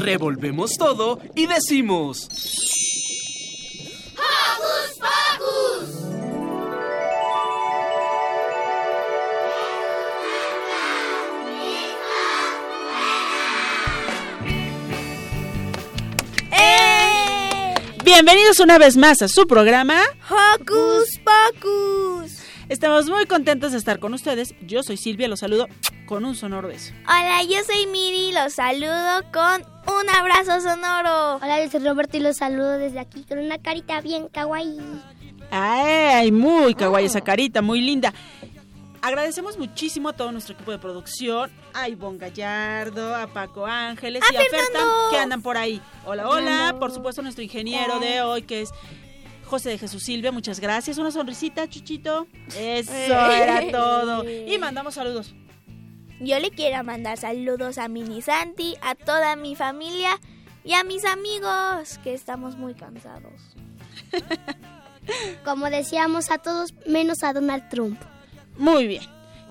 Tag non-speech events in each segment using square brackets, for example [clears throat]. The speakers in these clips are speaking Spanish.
Revolvemos todo y decimos... ¡Hocus Pocus! ¡Eh! Bienvenidos una vez más a su programa Hocus Pocus. Estamos muy contentos de estar con ustedes. Yo soy Silvia, los saludo con un sonoro beso. Hola, yo soy Miri, los saludo con un abrazo sonoro. Hola, yo soy Roberto y los saludo desde aquí con una carita bien kawaii. Ay, muy kawaii esa carita, muy linda. Agradecemos muchísimo a todo nuestro equipo de producción, a Ivonne Gallardo, a Paco Ángeles ¡A y a Fertan que andan por ahí. Hola, hola, por supuesto nuestro ingeniero de hoy que es José de Jesús Silvia, muchas gracias. Una sonrisita, Chuchito. [laughs] Eso era todo. Y mandamos saludos. Yo le quiero mandar saludos a Mini Santi, a toda mi familia y a mis amigos, que estamos muy cansados. [laughs] Como decíamos a todos, menos a Donald Trump. Muy bien.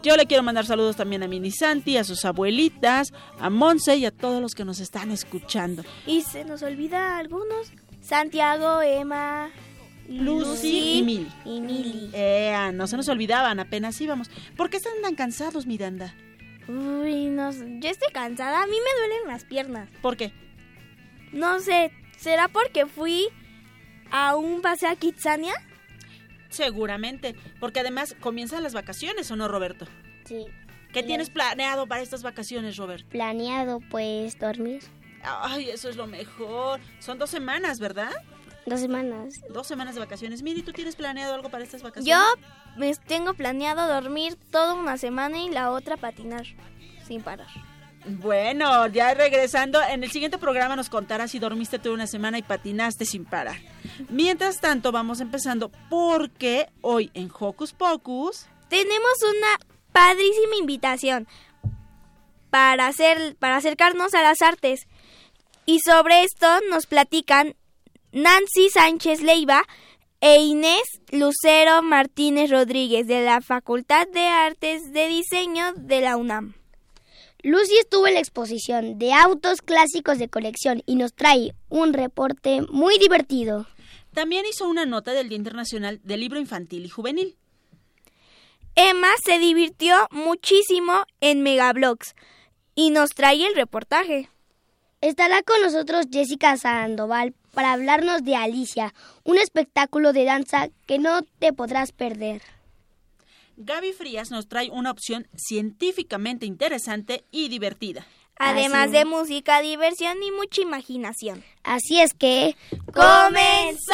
Yo le quiero mandar saludos también a Mini Santi, a sus abuelitas, a Monse y a todos los que nos están escuchando. Y se nos olvida algunos. Santiago, Emma, Lucy y Mili. y Mili. Eh, no se nos olvidaban, apenas íbamos. ¿Por qué están tan cansados, Miranda? Uy, no sé, yo estoy cansada, a mí me duelen las piernas. ¿Por qué? No sé, ¿será porque fui a un paseo a Kitsania? Seguramente, porque además comienzan las vacaciones, ¿o no, Roberto? Sí. ¿Qué tienes planeado para estas vacaciones, Robert? Planeado, pues, dormir. Ay, eso es lo mejor. Son dos semanas, ¿verdad? Dos semanas. Dos semanas de vacaciones. Miri, ¿tú tienes planeado algo para estas Yo vacaciones? me tengo planeado dormir toda una semana y la otra patinar sin parar. Bueno, ya regresando, en el siguiente programa nos contarás si dormiste toda una semana y patinaste sin parar. Mientras tanto, vamos empezando porque hoy en Hocus Pocus... Tenemos una padrísima invitación para hacer para acercarnos a las artes. Y sobre esto nos platican Nancy Sánchez Leiva e Inés Lucero Martínez Rodríguez de la Facultad de Artes de Diseño de la UNAM. Lucy estuvo en la exposición de autos clásicos de colección y nos trae un reporte muy divertido. También hizo una nota del Día Internacional del Libro Infantil y Juvenil. Emma se divirtió muchísimo en Megablogs y nos trae el reportaje. Estará con nosotros Jessica Sandoval para hablarnos de Alicia, un espectáculo de danza que no te podrás perder. Gaby Frías nos trae una opción científicamente interesante y divertida. Además de música, diversión y mucha imaginación. Así es que... ¡Comenzamos!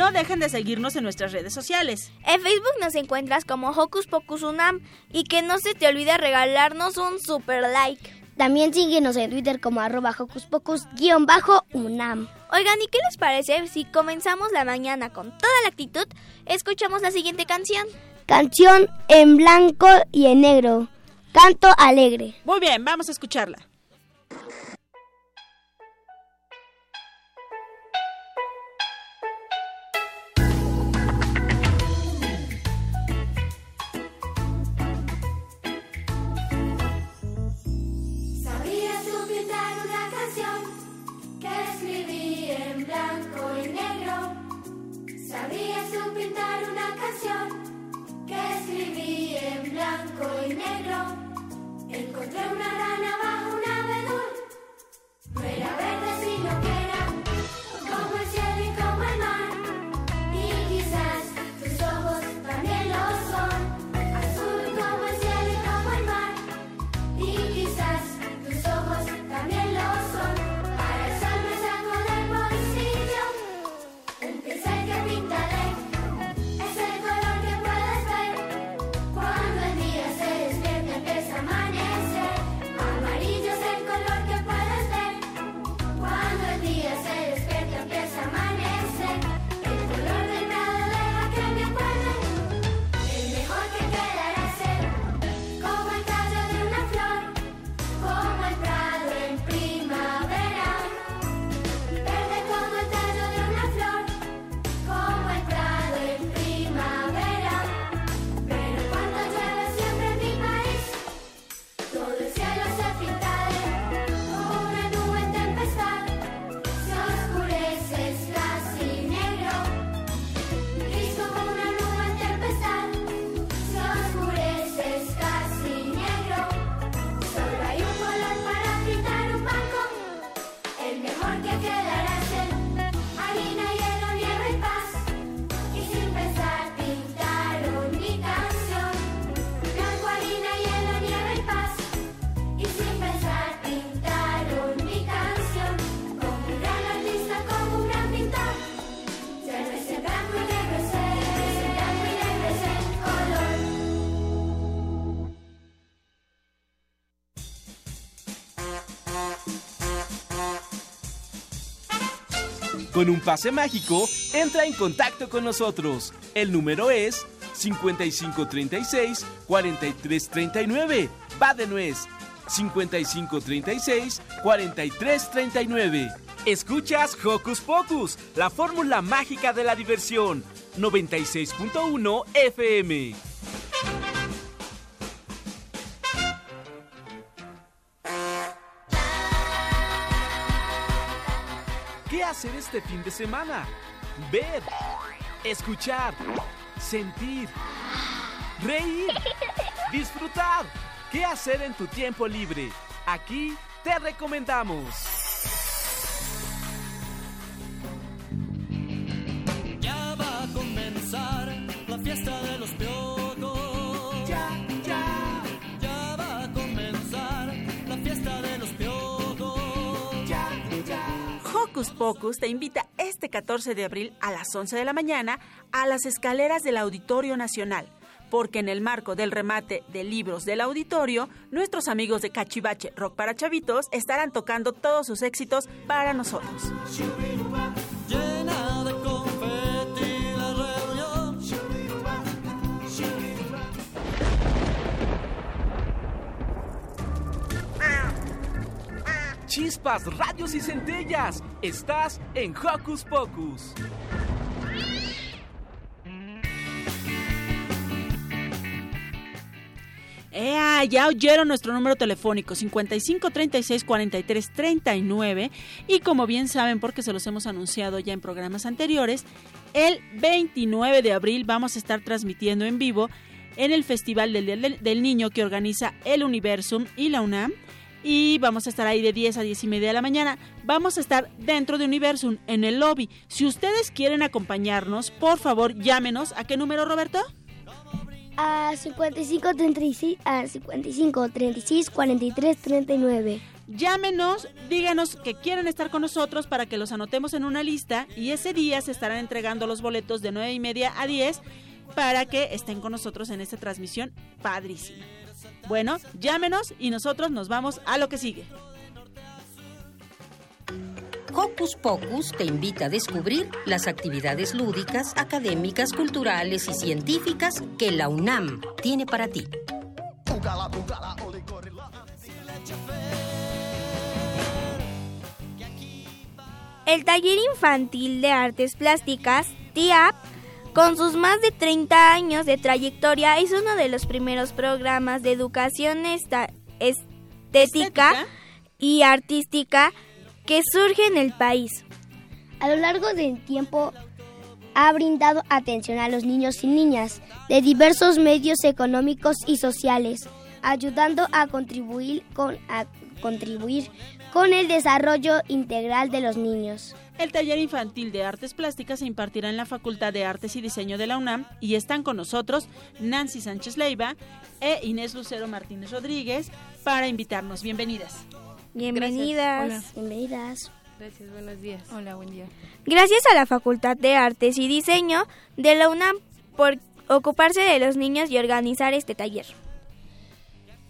No dejen de seguirnos en nuestras redes sociales. En Facebook nos encuentras como Hocus Pocus Unam y que no se te olvide regalarnos un super like. También síguenos en Twitter como arroba hocus pocus guion bajo UNAM. Oigan, ¿y qué les parece si comenzamos la mañana con toda la actitud? Escuchamos la siguiente canción. Canción en blanco y en negro. Canto alegre. Muy bien, vamos a escucharla. Pintar una canción que escribí en blanco y negro. Encontré una rana bajo un abedul. No era verde si lo que Con un pase mágico, entra en contacto con nosotros. El número es 5536-4339. Va de nuez. 5536-4339. Escuchas Hocus Pocus, la fórmula mágica de la diversión. 96.1 FM. Hacer este fin de semana? Ver, escuchar, sentir, reír, disfrutar. ¿Qué hacer en tu tiempo libre? Aquí te recomendamos. Hocus Pocus te invita este 14 de abril a las 11 de la mañana a las escaleras del Auditorio Nacional, porque en el marco del remate de libros del auditorio, nuestros amigos de Cachivache Rock para Chavitos estarán tocando todos sus éxitos para nosotros. Chispas, radios y centellas. Estás en Hocus Pocus. ¡Ea! Ya oyeron nuestro número telefónico 55 36 43 39 y como bien saben porque se los hemos anunciado ya en programas anteriores, el 29 de abril vamos a estar transmitiendo en vivo en el Festival del, del- del Niño que organiza el Universum y la UNAM y vamos a estar ahí de 10 a 10 y media de la mañana. Vamos a estar dentro de Universum en el lobby. Si ustedes quieren acompañarnos, por favor llámenos. ¿A qué número, Roberto? A 55 36 a 55 36 43 39. Llámenos, díganos que quieren estar con nosotros para que los anotemos en una lista y ese día se estarán entregando los boletos de 9 y media a 10 para que estén con nosotros en esta transmisión padrísima. Bueno, llámenos y nosotros nos vamos a lo que sigue. Hocus Pocus te invita a descubrir las actividades lúdicas, académicas, culturales y científicas que la UNAM tiene para ti. El taller infantil de artes plásticas, TIAP, con sus más de 30 años de trayectoria, es uno de los primeros programas de educación esta- estética Estética. y artística que surge en el país. A lo largo del tiempo ha brindado atención a los niños y niñas de diversos medios económicos y sociales, ayudando a contribuir con, a contribuir con el desarrollo integral de los niños. El taller infantil de artes plásticas se impartirá en la Facultad de Artes y Diseño de la UNAM y están con nosotros Nancy Sánchez Leiva e Inés Lucero Martínez Rodríguez para invitarnos. Bienvenidas. Bienvenidas. Bienvenidas. Gracias, buenos días. Hola, buen día. Gracias a la Facultad de Artes y Diseño de la UNAM por ocuparse de los niños y organizar este taller.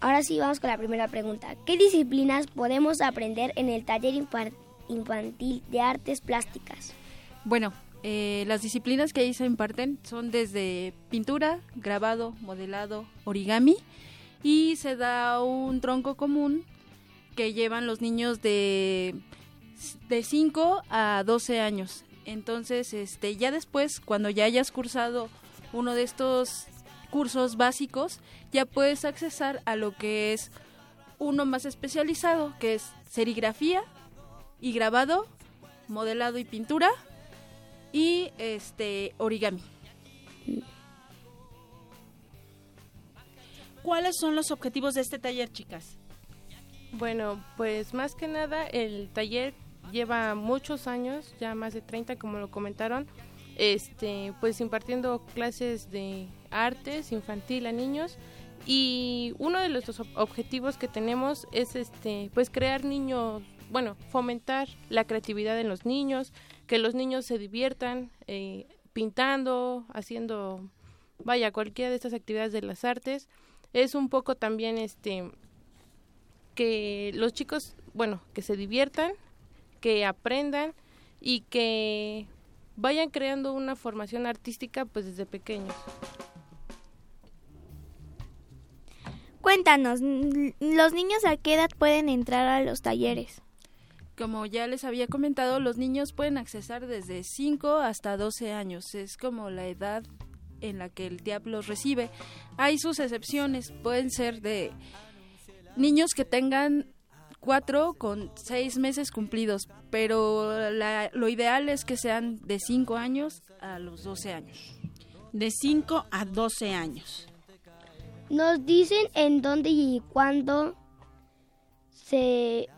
Ahora sí vamos con la primera pregunta. ¿Qué disciplinas podemos aprender en el taller infan- infantil de artes plásticas? Bueno, eh, las disciplinas que ahí se imparten son desde pintura, grabado, modelado, origami y se da un tronco común que llevan los niños de de 5 a 12 años. Entonces, este ya después cuando ya hayas cursado uno de estos cursos básicos, ya puedes accesar a lo que es uno más especializado, que es serigrafía y grabado, modelado y pintura y este origami. ¿Cuáles son los objetivos de este taller, chicas? Bueno, pues más que nada el taller lleva muchos años, ya más de 30 como lo comentaron, este, pues impartiendo clases de artes infantil a niños y uno de los ob- objetivos que tenemos es este, pues crear niños, bueno, fomentar la creatividad en los niños, que los niños se diviertan eh, pintando, haciendo, vaya, cualquiera de estas actividades de las artes. Es un poco también este que los chicos, bueno, que se diviertan, que aprendan y que vayan creando una formación artística pues desde pequeños. Cuéntanos, ¿los niños a qué edad pueden entrar a los talleres? Como ya les había comentado, los niños pueden accesar desde 5 hasta 12 años. Es como la edad en la que el TIAP los recibe. Hay sus excepciones, pueden ser de niños que tengan 4 con 6 meses cumplidos, pero la- lo ideal es que sean de 5 años a los 12 años. De 5 a 12 años. Nos dicen en dónde y cuándo se,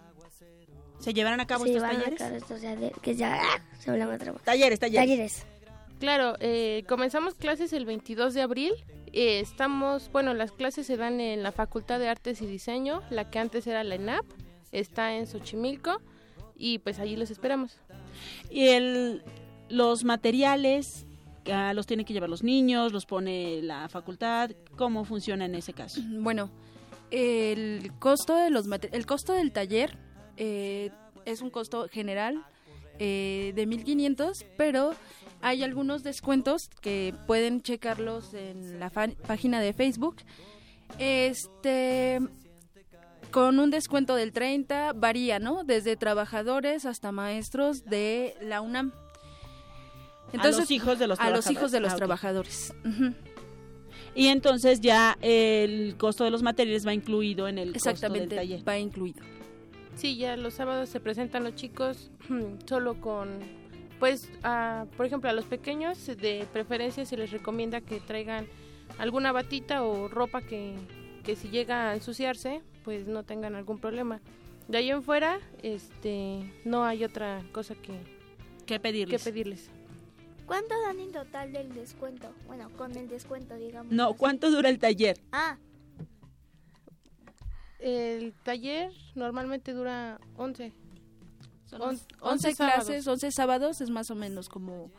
¿Se llevarán a cabo se estos a cabo que ya ¡ah! se. Talleres, talleres. Talleres. Claro, eh, comenzamos clases el 22 de abril. Eh, estamos, bueno, las clases se dan en la Facultad de Artes y Diseño, la que antes era la ENAP, está en Xochimilco y pues allí los esperamos. Y el, los materiales ah, los tienen que llevar los niños, los pone la facultad. ¿Cómo funciona en ese caso? [clears throat] Bueno, el costo de los el costo del taller eh, es un costo general eh, de 1500, pero hay algunos descuentos que pueden checarlos en la página de Facebook. Este con un descuento del 30 varía, ¿no? Desde trabajadores hasta maestros de la UNAM. A los hijos de los a los trabajadores. hijos de los Ah, trabajadores. Y entonces ya el costo de los materiales va incluido en el costo del Exactamente, taller. va incluido. Sí, ya los sábados se presentan los chicos [clears throat] solo con, pues, a- por ejemplo, a los pequeños de preferencia se les recomienda que traigan alguna batita o ropa que, que si llega a ensuciarse, pues no tengan algún problema. De ahí en fuera, este, no hay otra cosa que, ¿Qué que pedirles? pedirles. ¿Cuánto dan en total del descuento? Bueno, con el descuento, digamos. No, ¿cuánto dura el taller? Ah, El taller normalmente dura 11. Son On- 11 11 clases, sábados. 11 sábados es más o menos como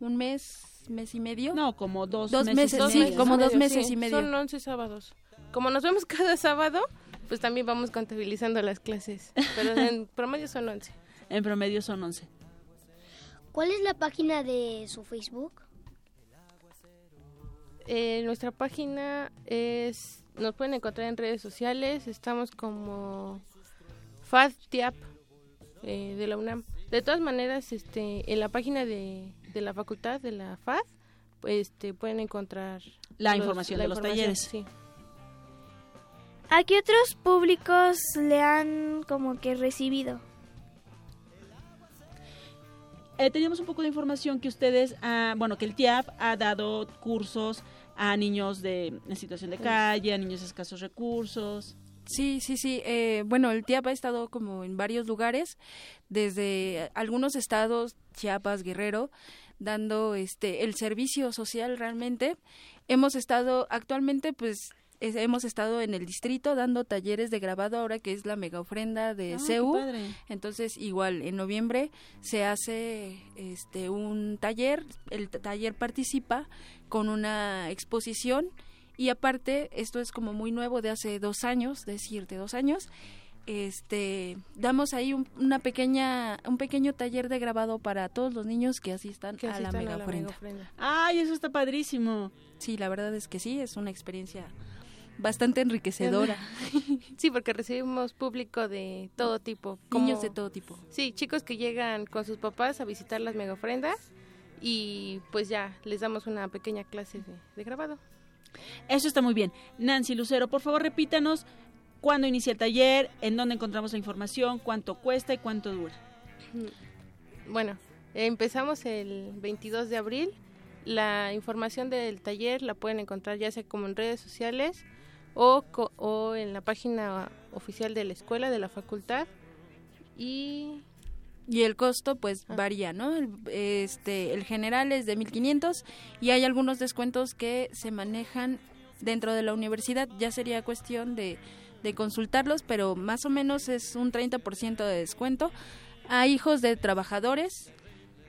un mes, mes y medio. No, como dos, Dos meses, y Dos sí, medio, meses como dos medio, meses sí, y medio. Son 11 sábados. Como nos vemos [laughs] cada sábado, pues también vamos contabilizando las clases. Pero en [laughs] promedio son 11. En promedio son 11. ¿Cuál es la página de su Facebook? Eh, nuestra página es. Nos pueden encontrar en redes sociales. Estamos como FADTIAP eh, de la UNAM. De todas maneras, este, en la página de, de la facultad de la FAD, este, pueden encontrar La información de los talleres. Sí. ¿a qué otros públicos le han como que recibido? Eh, teníamos un poco de información que ustedes, ah, bueno, que el TIAP ha dado cursos a niños de en situación de calle, a niños de escasos recursos. Sí, sí, sí. eh, bueno, el TIAP ha estado como en varios lugares, desde algunos estados, Chiapas, Guerrero, dando este el servicio social realmente. Hemos estado actualmente, pues, es- hemos estado en el distrito dando talleres de grabado ahora que es la mega ofrenda de Ah, CEU. Entonces, igual, en noviembre se hace este un taller, el taller participa con una exposición y aparte, esto es como muy nuevo de hace dos años, decir, de dos años, este, damos ahí un, una pequeña, un pequeño taller de grabado para todos los niños que asistan Que a la asistan mega a la ofrenda. mega ofrenda. Ay, eso está padrísimo. Sí, la verdad es que sí, es una experiencia bastante enriquecedora. [laughs] Sí, porque recibimos público de todo tipo. Niños como- de todo tipo. Sí, chicos que llegan con sus papás a visitar las mega ofrendas y pues ya les damos una pequeña clase de, de grabado. Eso está muy bien. Nancy Lucero, por favor, repítanos cuándo inicia el taller, en dónde encontramos la información, cuánto cuesta y cuánto dura. Bueno, eh, empezamos el 22 de abril. La información del taller la pueden encontrar ya sea como en redes sociales o, co- o en la página oficial de la escuela, de la facultad. Y Y el costo pues Ah. varía, ¿no? El, este, el general es de 1500 y hay algunos descuentos que se manejan dentro de la universidad. Ya sería cuestión de, de consultarlos, pero más o menos es un 30% de descuento a hijos de trabajadores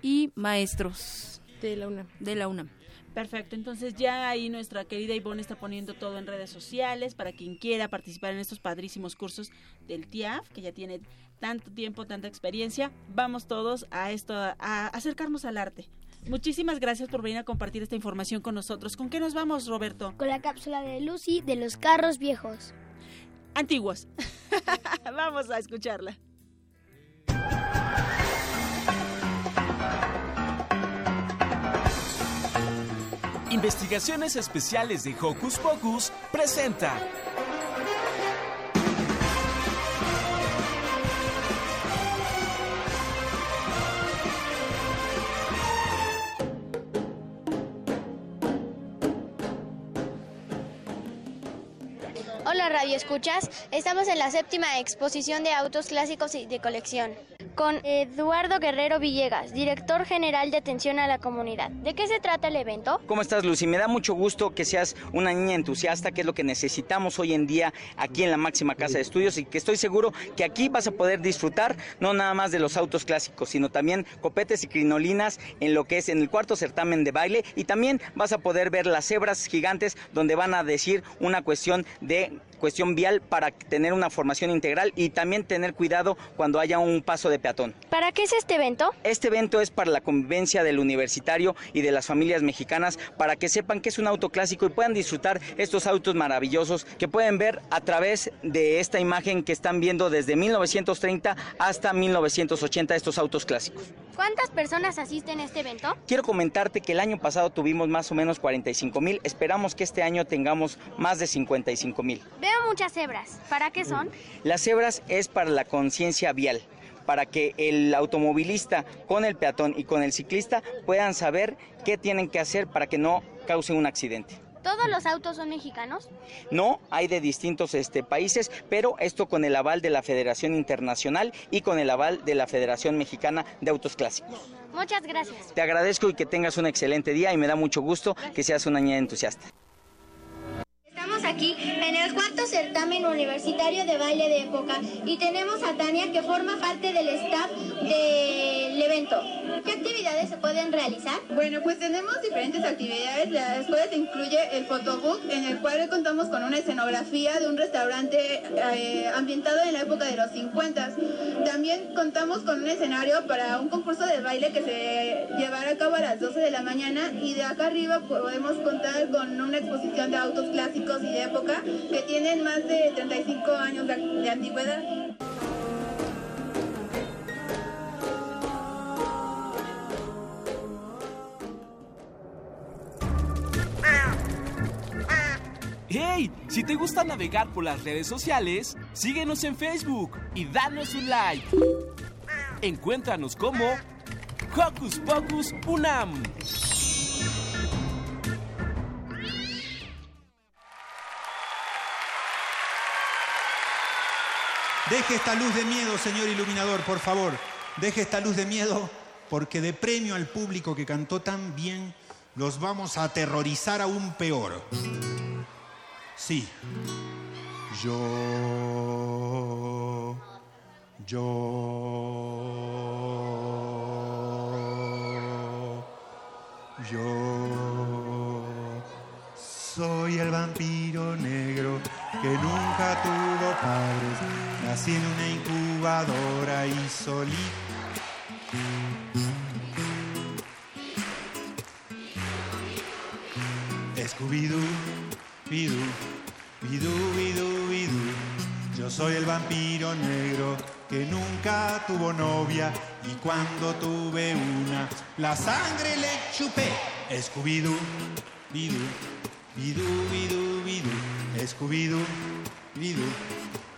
y maestros de la UNAM. de la UNAM. Perfecto, entonces ya ahí nuestra querida Ivonne está poniendo todo en redes sociales para quien quiera participar en estos padrísimos cursos del TIAF, que ya tiene tanto tiempo, tanta experiencia. Vamos todos a esto, a acercarnos al arte. Muchísimas gracias por venir a compartir esta información con nosotros. ¿Con qué nos vamos, Roberto? Con la cápsula de Lucy de los carros viejos. Antiguos. [laughs] Vamos a escucharla. Investigaciones Especiales de Hocus Pocus presenta. Radio Escuchas, estamos en la séptima exposición de autos clásicos y de colección con Eduardo Guerrero Villegas, director general de atención a la comunidad. ¿De qué se trata el evento? ¿Cómo estás Lucy? Me da mucho gusto que seas una niña entusiasta, que es lo que necesitamos hoy en día aquí en la máxima casa de estudios y que estoy seguro que aquí vas a poder disfrutar no nada más de los autos clásicos, sino también copetes y crinolinas en lo que es en el cuarto certamen de baile y también vas a poder ver las cebras gigantes donde van a decir una cuestión de cuestión vial para tener una formación integral y también tener cuidado cuando haya un paso de peatón. ¿Para qué es este evento? Este evento es para la convivencia del universitario y de las familias mexicanas para que sepan que es un auto clásico y puedan disfrutar estos autos maravillosos que pueden ver a través de esta imagen que están viendo desde 1930 hasta 1980 estos autos clásicos. ¿Cuántas personas asisten a este evento? Quiero comentarte que el año pasado tuvimos más o menos 45 mil. Esperamos que este año tengamos más de 55 mil. Veo muchas cebras. ¿Para qué son? Las cebras es para la conciencia vial para que el automovilista con el peatón y con el ciclista puedan saber qué tienen que hacer para que no causen un accidente. ¿Todos los autos son mexicanos? No, hay de distintos este, países, pero esto con el aval de la Federación Internacional y con el aval de la Federación Mexicana de Autos Clásicos. Muchas gracias. Te agradezco y que tengas un excelente día y me da mucho gusto que seas una niña entusiasta. Estamos aquí en el cuarto certamen universitario de baile de época y tenemos a Tania que forma parte del staff del evento. ¿Qué actividades se pueden realizar? Bueno, pues tenemos diferentes actividades, las cuales incluye el photobook, en el cual contamos con una escenografía de un restaurante eh, ambientado en la época de los 50. También contamos con un escenario para un concurso de baile que se llevará a cabo a las 12 de la mañana y de acá arriba podemos contar con una exposición de autos clásicos y de época que tienen más de 35 años de, antigüedad. ¡Hey! Si te gusta navegar por las redes sociales, síguenos en Facebook y danos un like. Encuéntranos como Hocus Pocus Unam. Deje esta luz de miedo, señor iluminador, por favor. Deje esta luz de miedo porque de premio al público que cantó tan bien, los vamos a aterrorizar aún peor. Sí. Yo... Yo... Yo... Soy el vampiro negro que nunca tuvo padres. Nací en una incubadora y solito. Scooby-Doo, bidú, bidú, bidú, bidú. Yo soy el vampiro negro que nunca tuvo novia y cuando tuve una, la sangre le chupé. Scooby-Doo, bidú, bidú, bidú, bidú. Scooby-Doo, bidú,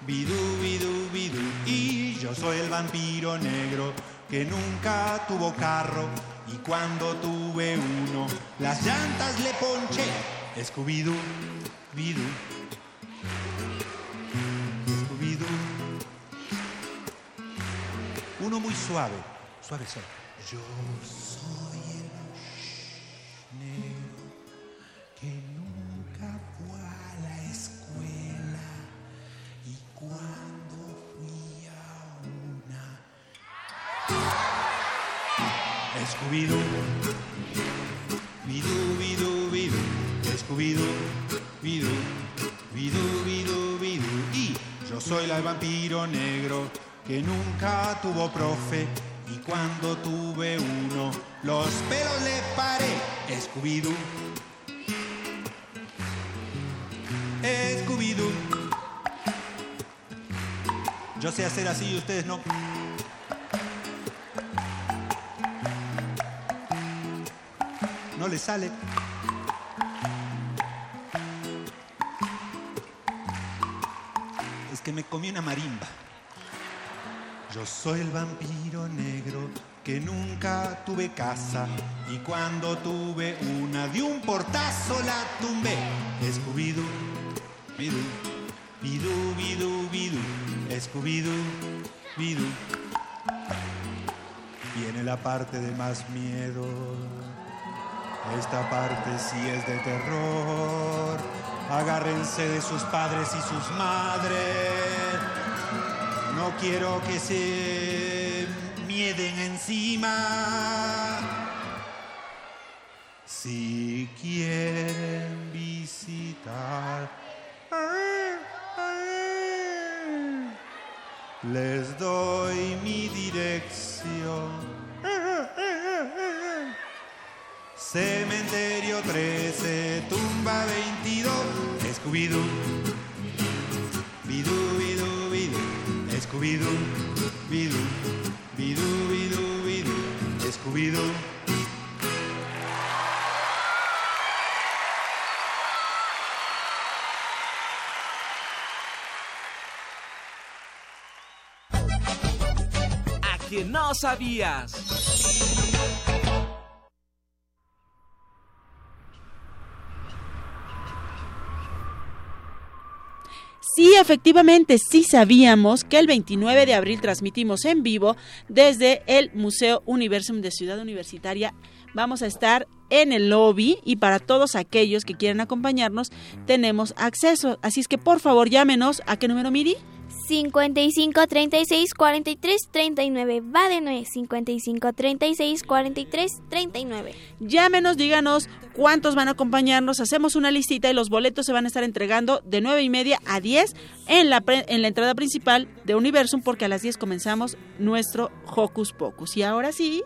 bidú, bidú, bidú. Y yo soy el vampiro negro que nunca tuvo carro y cuando tuve uno, las llantas le ponché. Scooby-Doo, bidú. Scooby-Doo. Uno muy suave, suave, suave. Yo soy Scooby-Doo, bidú, bidú, Scooby-Doo, bidú, bidú, bidú, bidú. Y yo soy el vampiro negro que nunca tuvo profe. Y cuando tuve uno, los pelos le paré. Scooby-Doo, Scooby-Doo. Yo sé hacer así y ustedes no. No le sale. Es que me comí una marimba. Yo soy el vampiro negro que nunca tuve casa y cuando tuve una de un portazo la tumbé. Scooby-Doo, bidú, bidú, bidú, bidú, Scooby-Doo, bidú. Viene la parte de más miedo. Esta parte sí es de terror. Agárrense de sus padres y sus madres. No quiero que se mieden encima. Si quieren visitar, les doy mi dirección. Cementerio 13, tumba 22, Scooby-Doo. Bidú, bidú, bidú, Scooby-Doo. Bidú, bidú, bidú, que no sabías. Efectivamente, sí sabíamos que el 29 de abril transmitimos en vivo desde el Museo Universum de Ciudad Universitaria. Vamos a estar en el lobby y para todos aquellos que quieran acompañarnos tenemos acceso. Así es que por favor llámenos. ¿A qué número, Miri? 55 36 43 39. Va de nuevo. 55 36 43 39. Llámenos, díganos cuántos van a acompañarnos. Hacemos una listita y los boletos se van a estar entregando de 9 y media a 10 en la, pre- en la entrada principal de Universum porque a las 10 comenzamos nuestro Hocus Pocus. Y ahora sí,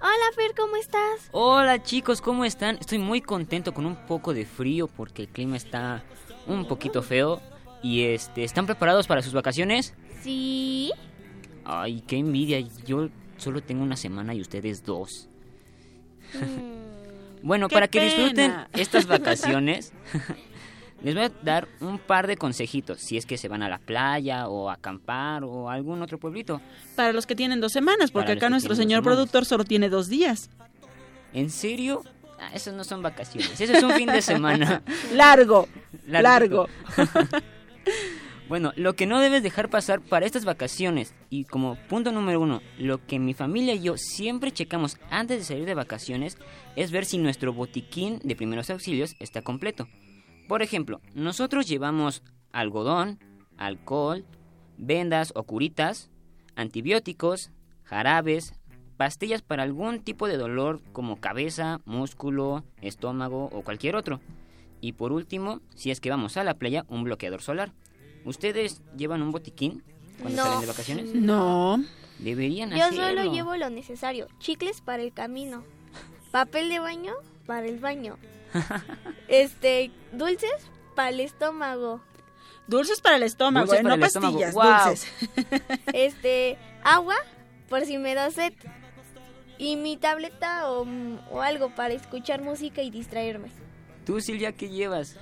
Hola Fer, ¿cómo estás? Hola chicos, ¿cómo están? Estoy muy contento con un poco de frío porque el clima está un poquito feo. Y este, ¿están preparados para sus vacaciones? Sí. Ay, qué envidia. Yo solo tengo una semana y ustedes dos. bueno, Qué para que disfruten estas [laughs] vacaciones, [laughs] les voy a dar un par de consejitos. Si es que se van a la playa o a acampar o a algún otro pueblito. para los que tienen dos semanas, porque Para acá nuestro señor productor solo tiene dos días. ¿En serio? Ah, esos no son vacaciones, eso es un fin de semana. [laughs] Largo, Larguito. largo. Bueno, lo que no debes dejar pasar para estas vacaciones, y como punto número uno, lo que mi familia y yo siempre checamos antes de salir de vacaciones es ver si nuestro botiquín de primeros auxilios está completo. Por ejemplo, nosotros llevamos algodón, alcohol, vendas o curitas, antibióticos, jarabes, pastillas para algún tipo de dolor como cabeza, músculo, estómago o cualquier otro. Y por último, si es que vamos a la playa, un bloqueador solar. ¿Ustedes llevan un botiquín cuando No. salen de vacaciones? No. Deberían Yo hacerlo. solo llevo lo necesario. Chicles para el camino. Papel de baño para el baño. [laughs] Este, dulces para el estómago. Dulces para el estómago, Dulces ¿eh? para no el pastillas, dulces. [laughs] Este, agua por si me da sed. Y mi tableta o, o algo para escuchar música y distraerme. ¿Tú, Silvia, qué llevas?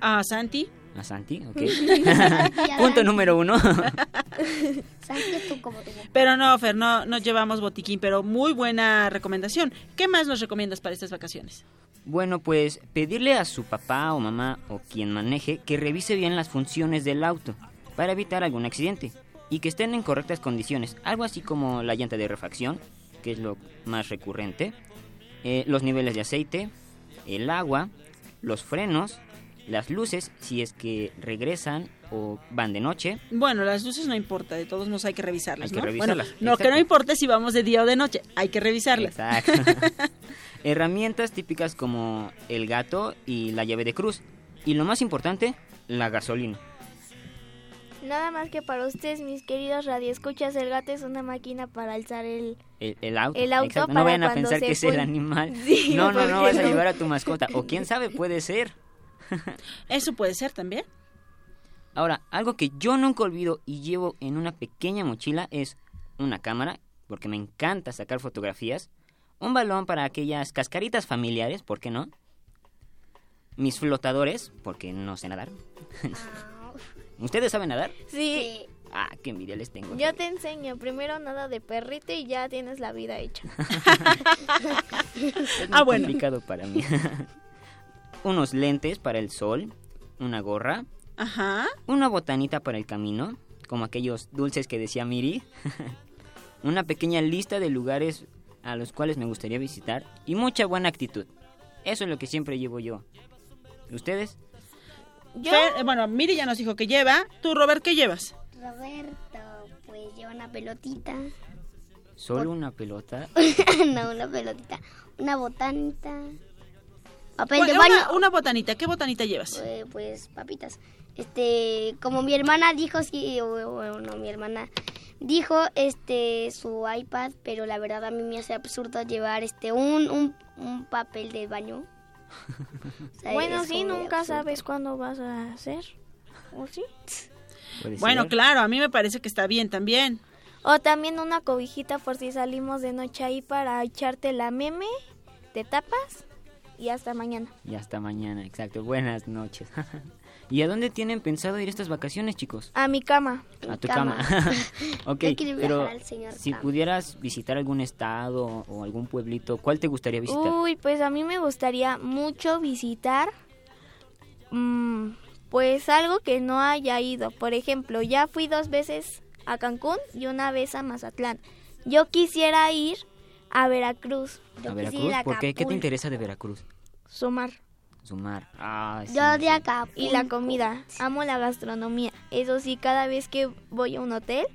Ah, Santi. ¿A Santi? Ok. [laughs] [laughs] Punto Santi. número uno. [laughs] Pero no, Fer, no, no llevamos botiquín, pero muy buena recomendación. ¿Qué más nos recomiendas para estas vacaciones? Bueno, pues pedirle a su papá o mamá o quien maneje que revise bien las funciones del auto para evitar algún accidente y que estén en correctas condiciones. Algo así como la llanta de refacción, que es lo más recurrente, eh, los niveles de aceite, el agua, los frenos, las luces si es que regresan o van de noche. Bueno, las luces no importa, de todos modos hay que revisarlas, Hay que ¿no? revisarlas, Bueno, no, que no importa si vamos de día o de noche, hay que revisarlas. Exacto. [laughs] Herramientas típicas como el gato y la llave de cruz. Y lo más importante, la gasolina. Nada más que para ustedes, mis queridos radioescuchas, el gato es una máquina para alzar el... El, el auto. El auto Exacto. No vayan a pensar que es el animal. [laughs] Sí, no, no, ¿por no vas a llevar a tu mascota. O quién sabe, [laughs] puede ser. Eso puede ser también. Ahora, algo que yo nunca olvido y llevo en una pequeña mochila es una cámara, porque me encanta sacar fotografías, un balón para aquellas cascaritas familiares, ¿por qué no? Mis flotadores, porque no sé nadar. ¿Ustedes saben nadar? Sí, Ah, qué envidia les tengo. yo te enseño. Primero nada de perrito y ya tienes la vida hecha. [laughs] [laughs] Es Ah, bueno. complicado para mí. [laughs] Unos lentes para el sol, una gorra, Ajá. una botanita para el camino, como aquellos dulces que decía Miri, una pequeña lista de lugares a los cuales me gustaría visitar y mucha buena actitud. Eso es lo que siempre llevo yo. ¿Ustedes? Yo, Fer- eh, bueno, Miri ya nos dijo que lleva. ¿Tú, Robert, qué llevas? Roberto, pues lleva una pelotita. ¿Solo una pelota? [laughs] no, una pelotita. Una botanita. Papel Bueno, de baño. una, una botanita. ¿Qué botanita llevas? Eh, pues papitas. Este, como mi hermana dijo, sí, o- o- no, mi hermana dijo este su iPad, pero la verdad a mí me hace absurdo llevar este un, un, un papel de baño. [laughs] Bueno, sí, nunca absurdo. sabes cuándo vas a hacer. ¿O sí? Bueno, ser. claro, a mí me parece que está bien también. O también una cobijita por si salimos de noche ahí para echarte la meme, te tapas y hasta mañana. Y hasta mañana, exacto. Buenas noches. [laughs] ¿Y a dónde tienen pensado ir estas vacaciones, chicos? A mi cama. A tu cama. [laughs] [laughs] ok, quiero viajar pero si pudieras visitar algún estado o algún pueblito, ¿cuál te gustaría visitar? Uy, pues a mí me gustaría mucho visitar, mm, pues algo que no haya ido. Por ejemplo, ya fui dos veces a Cancún y una vez a Mazatlán. Yo quisiera ir a Veracruz. Yo ¿A Veracruz? ¿Por qué? ¿Qué te interesa de Veracruz? Su mar. Su mar. Ah, sí, Yo de sí. acá. Y la comida. Amo la gastronomía. Eso sí, cada vez que voy a un hotel.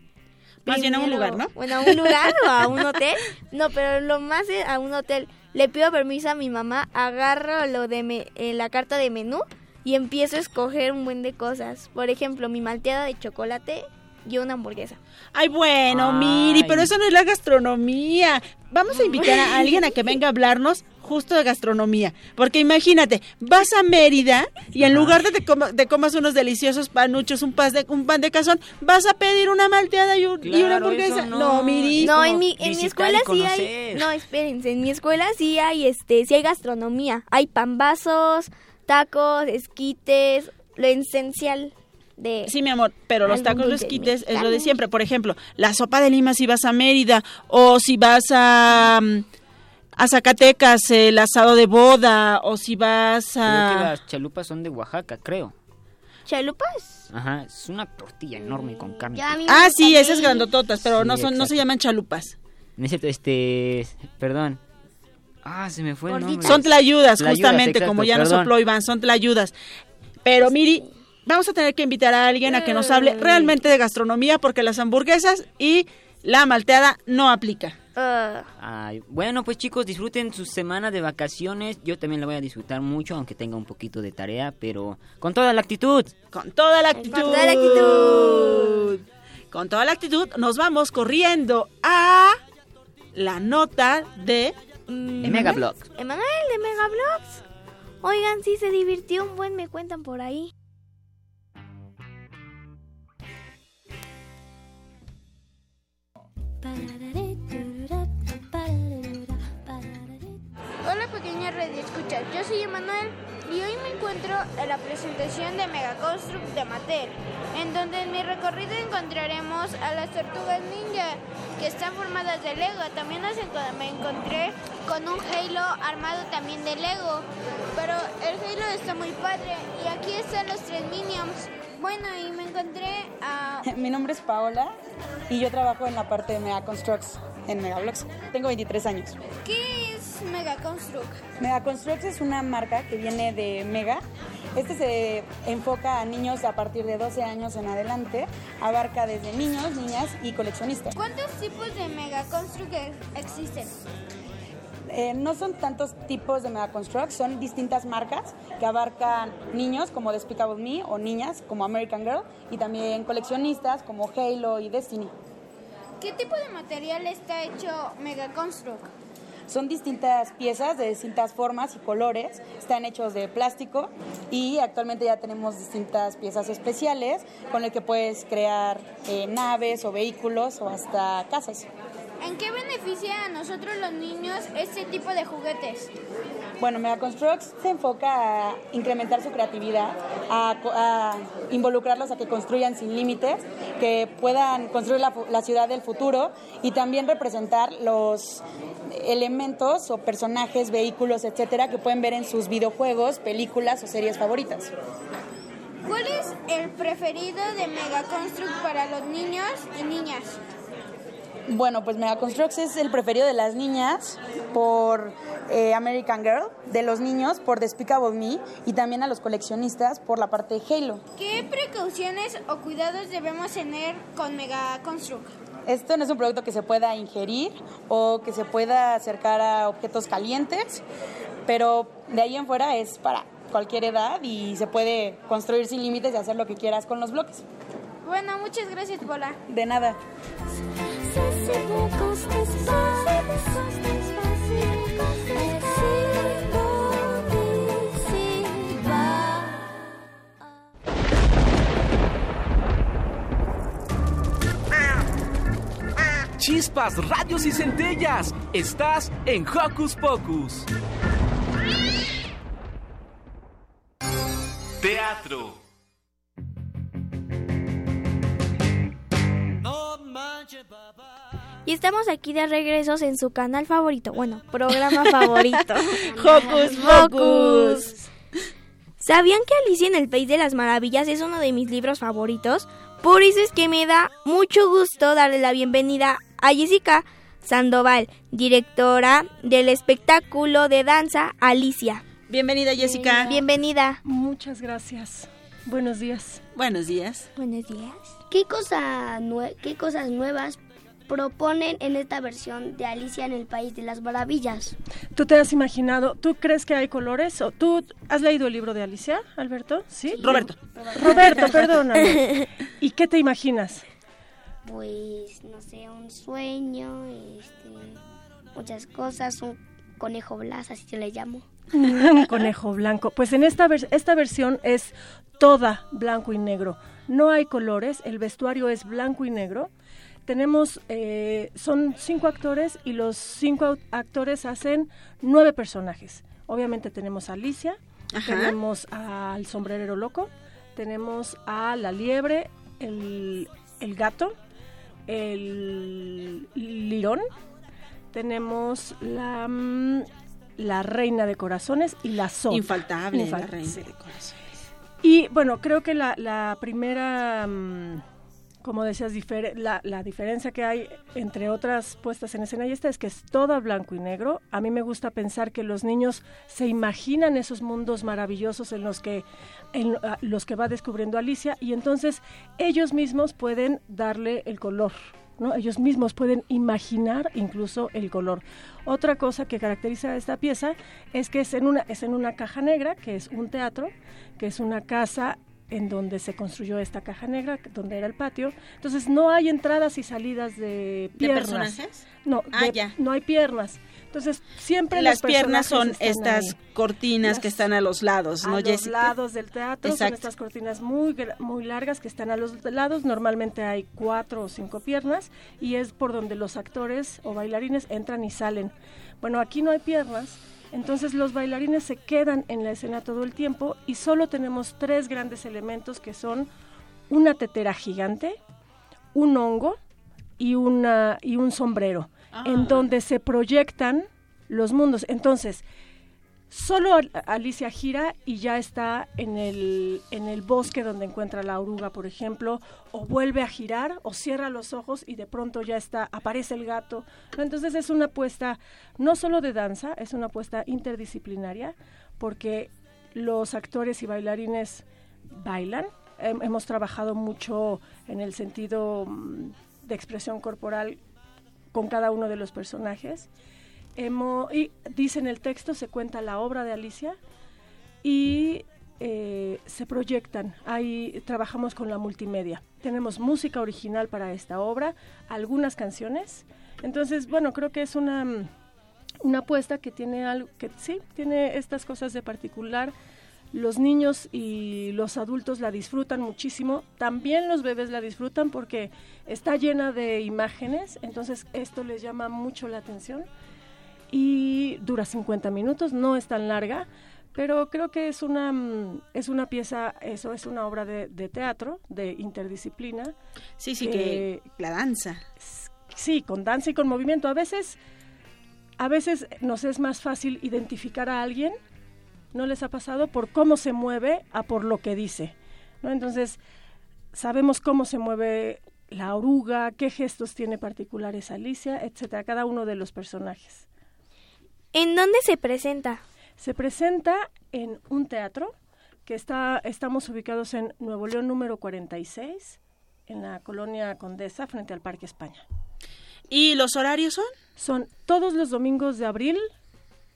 Más bien a un lugar, ¿no? Bueno, a un lugar o a un [laughs] hotel. No, pero lo más es a un hotel. Le pido permiso a mi mamá, agarro lo de me- eh, la carta de menú y empiezo a escoger un buen de cosas. Por ejemplo, mi malteada de chocolate y una hamburguesa. Ay, bueno, Miri, pero eso no es la gastronomía. Vamos a invitar a alguien a que venga a hablarnos justo de gastronomía. Porque imagínate, vas a Mérida y en lugar de te, coma- te comas unos deliciosos panuchos, un, pas de, un pan de cazón, vas a pedir una malteada y, un- y una hamburguesa. No, no. Miri. No, en mi, en mi escuela sí hay. No, espérense, en mi escuela sí hay este, sí hay gastronomía. Hay pambazos, tacos, esquites, lo esencial de. Sí, mi amor, pero los tacos los dulce quites es lo de siempre. Por ejemplo, la sopa de lima si vas a Mérida o si vas a, a Zacatecas, el asado de boda o si vas Creo que a... las chalupas son de Oaxaca, creo. ¿Chalupas? Ajá, es una tortilla enorme con carne. A Ah, sí, esas grandototas, pero Sí, no son no se llaman chalupas. No es cierto, este... Perdón. Ah, se me fue el nombre. Son tlayudas, Tlayudas, justamente, exacto, como ya nos perdón. sopló Iván, son tlayudas. Pero Miri, vamos a tener que invitar a alguien a que nos hable realmente de gastronomía porque las hamburguesas y la malteada no aplica. Ah, Ay, bueno, pues chicos, disfruten su semana de vacaciones. Yo también la voy a disfrutar mucho, aunque tenga un poquito de tarea, pero con toda la actitud. Con toda la actitud. toda la actitud. Con toda la actitud nos vamos corriendo a la nota de mm, Megablogs. Emanuel de Megablogs. Oigan, sí se divirtió un buen, me cuentan por ahí. Hola pequeña red de escuchas, yo soy Emanuel y hoy me encuentro en la presentación de Megaconstruct de Mattel, en donde en mi recorrido encontraremos a las tortugas ninja que están formadas de Lego. También me encontré con un Halo armado también de Lego, pero el Halo está muy padre y aquí están los tres Minions. Bueno, y me encontré a [laughs] Mi nombre es Paola y yo trabajo en la parte de Mega Constructs en Megablogs. Tengo 23 años. ¿Qué es Megaconstruct? Mega Constructs es una marca que viene de Mega. Este se enfoca a niños a partir de 12 años en adelante. Abarca desde niños, niñas y coleccionistas. ¿Cuántos tipos de Megaconstruct ex- existen? Eh, no son tantos tipos de Mega Construct, son distintas marcas que abarcan niños como Despicable Me o niñas como American Girl y también coleccionistas como Halo y Destiny. ¿Qué tipo de material está hecho Mega Construct? Son distintas piezas de distintas formas y colores, están hechos de plástico y actualmente ya tenemos distintas piezas especiales con las que puedes crear eh, naves o vehículos o hasta casas. ¿En qué beneficia a nosotros los niños este tipo de juguetes? Bueno, Megaconstructs se enfoca a incrementar su creatividad, a, involucrarlos a que construyan sin límites, que puedan construir la ciudad del futuro y también representar los elementos o personajes, vehículos, etcétera, que pueden ver en sus videojuegos, películas o series favoritas. ¿Cuál es el preferido de Mega Construct para los niños y niñas? Bueno, pues Megaconstructs es el preferido de las niñas por eh, American Girl, de los niños por Despicable Me y también a los coleccionistas por la parte de Halo. ¿Qué precauciones o cuidados debemos tener con Mega Construct? Esto no es un producto que se pueda ingerir o que se pueda acercar a objetos calientes, pero de ahí en fuera es para cualquier edad y se puede construir sin límites y hacer lo que quieras con los bloques. Bueno, muchas gracias, Pola. De nada. Chispas, radios y centellas. Estás en Hocus Pocus. Teatro. Y estamos aquí de regresos en su canal favorito, bueno, programa favorito. [laughs] Hocus Pocus. ¿Sabían que Alicia en el País de las Maravillas es uno de mis libros favoritos? Por eso es que me da mucho gusto darle la bienvenida a Jessica Sandoval, directora del espectáculo de danza Alicia. Bienvenida, Jessica. Bienvenida. Muchas gracias. Buenos días. Buenos días. Buenos días. ¿Qué, cosa nue- ¿Qué cosas nuevas proponen en esta versión de Alicia en el País de las Maravillas? ¿Tú te has imaginado, tú crees que hay colores? ¿O ¿Tú has leído el libro de Alicia, Alberto? ¿Sí? Roberto. Roberto, perdóname. ¿Y qué te imaginas? Pues, no sé, un sueño, este, muchas cosas, un conejo blas, así se le llamo. [laughs] Un conejo blanco. Pues en esta, esta versión es toda blanco y negro. No hay colores, el vestuario es blanco y negro. Tenemos, eh, son cinco actores y los cinco actores hacen nueve personajes. Obviamente tenemos a Alicia, Ajá. tenemos al sombrerero loco, tenemos a la liebre, el, el gato, el lirón, tenemos la, mm, la reina de corazones y la sota. Infaltable, la reina sí. de corazones. Y bueno, creo que la, la primera, mm, como decías, la, la diferencia que hay entre otras puestas en escena y esta es que es toda blanco y negro. A mí me gusta pensar que los niños se imaginan esos mundos maravillosos en los que, en a- los que va descubriendo Alicia y entonces ellos mismos pueden darle el color. ¿no? Ellos mismos pueden imaginar incluso el color. Otra cosa que caracteriza a esta pieza es que es en una, es en una caja negra, que es un teatro, que es una casa en donde se construyó esta caja negra, donde era el patio. Entonces no hay entradas y salidas de ¿De piernas. personajes? No, Ah, de- ya. no hay piernas. Entonces siempre Las piernas son estas ahí. cortinas Las- que están a los lados, ¿no, a los lados del teatro son Exacto. estas cortinas muy muy largas que están a los lados normalmente hay cuatro o cinco piernas y es por donde los actores o bailarines entran y salen bueno aquí no hay piernas entonces los bailarines se quedan en la escena todo el tiempo y solo tenemos tres grandes elementos que son una tetera gigante un hongo y una y un sombrero Ah. en donde se proyectan los mundos entonces Solo Al- Alicia gira y ya está en el, en el bosque donde encuentra la oruga, por ejemplo, o vuelve a girar o cierra los ojos y de pronto ya está, aparece el gato. Entonces es una apuesta no solo de danza, es una apuesta interdisciplinaria porque los actores y bailarines bailan. Hem- hemos trabajado mucho en el sentido mm, de expresión corporal con cada uno de los personajes hemo- y dice en el texto, se cuenta la obra de Alicia y eh, se proyectan. Ahí trabajamos con la multimedia. Tenemos música original para esta obra, algunas canciones. Entonces, bueno, creo que es una, una apuesta que tiene algo, que sí, tiene estas cosas de particular. Los niños y los adultos la disfrutan muchísimo. También los bebés la disfrutan porque está llena de imágenes. Entonces, esto les llama mucho la atención. Y dura 50 minutos, no es tan larga pero creo que es una mm, es una pieza eso es una obra de, de teatro de interdisciplina. Sí, sí, que la danza. sí con danza y con movimiento. A veces a veces nos es más fácil identificar a alguien no les ha pasado por cómo se mueve a por lo que dice no entonces sabemos cómo se mueve la oruga qué gestos tiene particulares Alicia etcétera cada uno de los personajes ¿En dónde se presenta? se presenta en un teatro que está, estamos ubicados en Nuevo León número 46, en la colonia Condesa, frente al Parque España. ¿Y los horarios son? Son todos los domingos de abril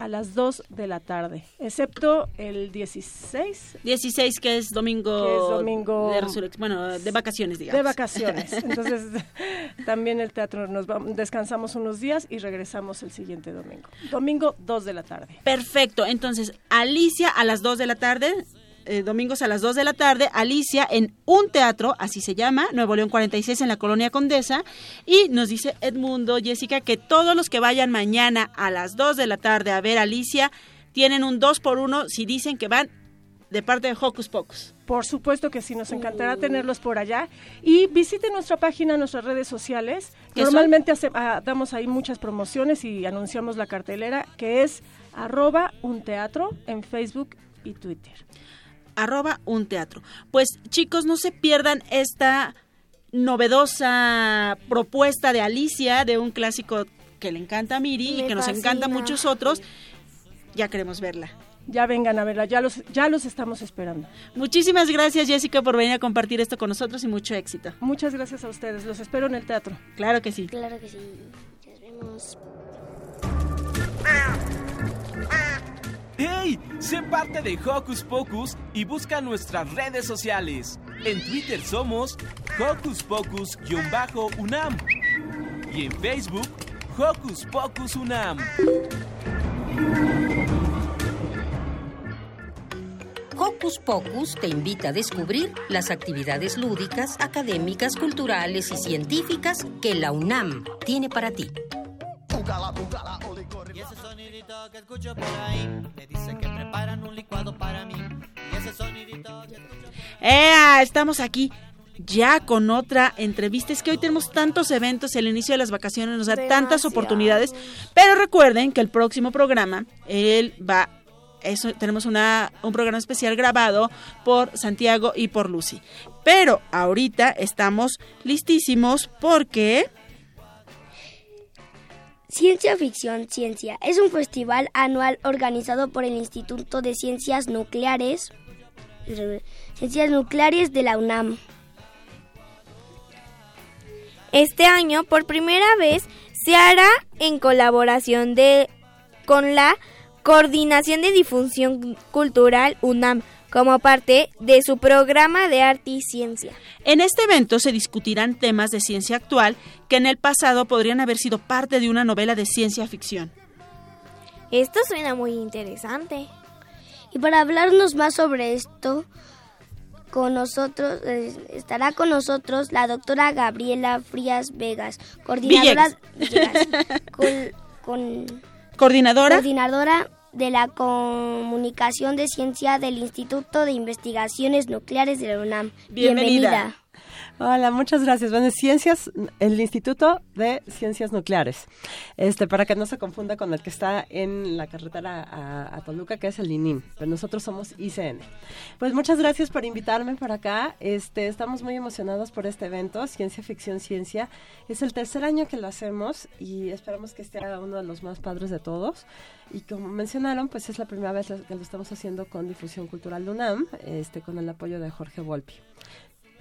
a las 2 de la tarde, excepto el 16 16, que es domingo, Que es domingo- de resurrección, bueno, de vacaciones, digamos. de vacaciones. Entonces, [laughs] también el teatro nos vamos, descansamos unos días y regresamos el siguiente domingo. Domingo 2 de la tarde. Perfecto, entonces Alicia a las 2 de la tarde, eh, domingos a las 2 de la tarde, Alicia en un teatro, así se llama, Nuevo León 46 en la colonia Condesa, y nos dice Edmundo, Jessica, que todos los que vayan mañana a las 2 de la tarde a ver a Alicia tienen un 2 por 1 si dicen que van de parte de Hocus Pocus. Por supuesto que sí, nos encantará tenerlos por allá. Y visiten nuestra página, nuestras redes sociales. Normalmente hace- ah, damos ahí muchas promociones y anunciamos la cartelera, que es arroba un teatro en Facebook y Twitter. Arroba un teatro. Pues chicos, no se pierdan esta novedosa propuesta de Alicia, de un clásico que le encanta a Miri y que nos encanta a muchos otros. Ya queremos verla. Ya vengan a verla, ya los, ya los estamos esperando. Muchísimas gracias Jessica por venir a compartir esto con nosotros y mucho éxito. Muchas gracias a ustedes, los espero en el teatro. Claro que sí. Claro que sí. Nos vemos. ¡Hey! Sé parte de Hocus Pocus y busca nuestras redes sociales. En Twitter somos Hocus Pocus-UNAM y en Facebook Hocus Pocus UNAM. Hocus Pocus te invita a descubrir las actividades lúdicas, académicas, culturales y científicas que la UNAM tiene para ti. ¡Ea! Estamos aquí ya con otra entrevista. Es que hoy tenemos tantos eventos, el inicio de las vacaciones nos da tantas oportunidades. Pero recuerden que el próximo programa, él va, eso, tenemos una, un programa especial grabado por Santiago y por Lucy. Pero ahorita estamos listísimos porque... Ciencia Ficción Ciencia es un festival anual organizado por el Instituto de Ciencias Nucleares Ciencias Nucleares de la UNAM. Este año, por primera vez, se hará en colaboración de, con la Coordinación de Difusión Cultural UNAM, como parte de su programa de arte y ciencia. En este evento se discutirán temas de ciencia actual que en el pasado podrían haber sido parte de una novela de ciencia ficción. Esto suena muy interesante. Y para hablarnos más sobre esto, con nosotros eh, estará con nosotros la doctora Gabriela Frías Vegas, coordinadora, Villegas, [laughs] con- con- ¿Coordinadora? coordinadora de la comunicación de ciencia del Instituto de Investigaciones Nucleares de la UNAM. Bienvenida. Hola, muchas gracias. Bueno, Ciencias, el Instituto de Ciencias Nucleares. Este, para que no se confunda con el que está en la carretera a, a Toluca, que es el INIM. Pero nosotros somos ICN. Pues muchas gracias por invitarme por acá. Este, estamos muy emocionados por este evento, Ciencia Ficción Ciencia. Es el tercer año que lo hacemos y esperamos que sea uno de los más padres de todos. Y como mencionaron, pues es la primera vez que lo estamos haciendo con Difusión Cultural de UNAM, este, con el apoyo de Jorge Volpi.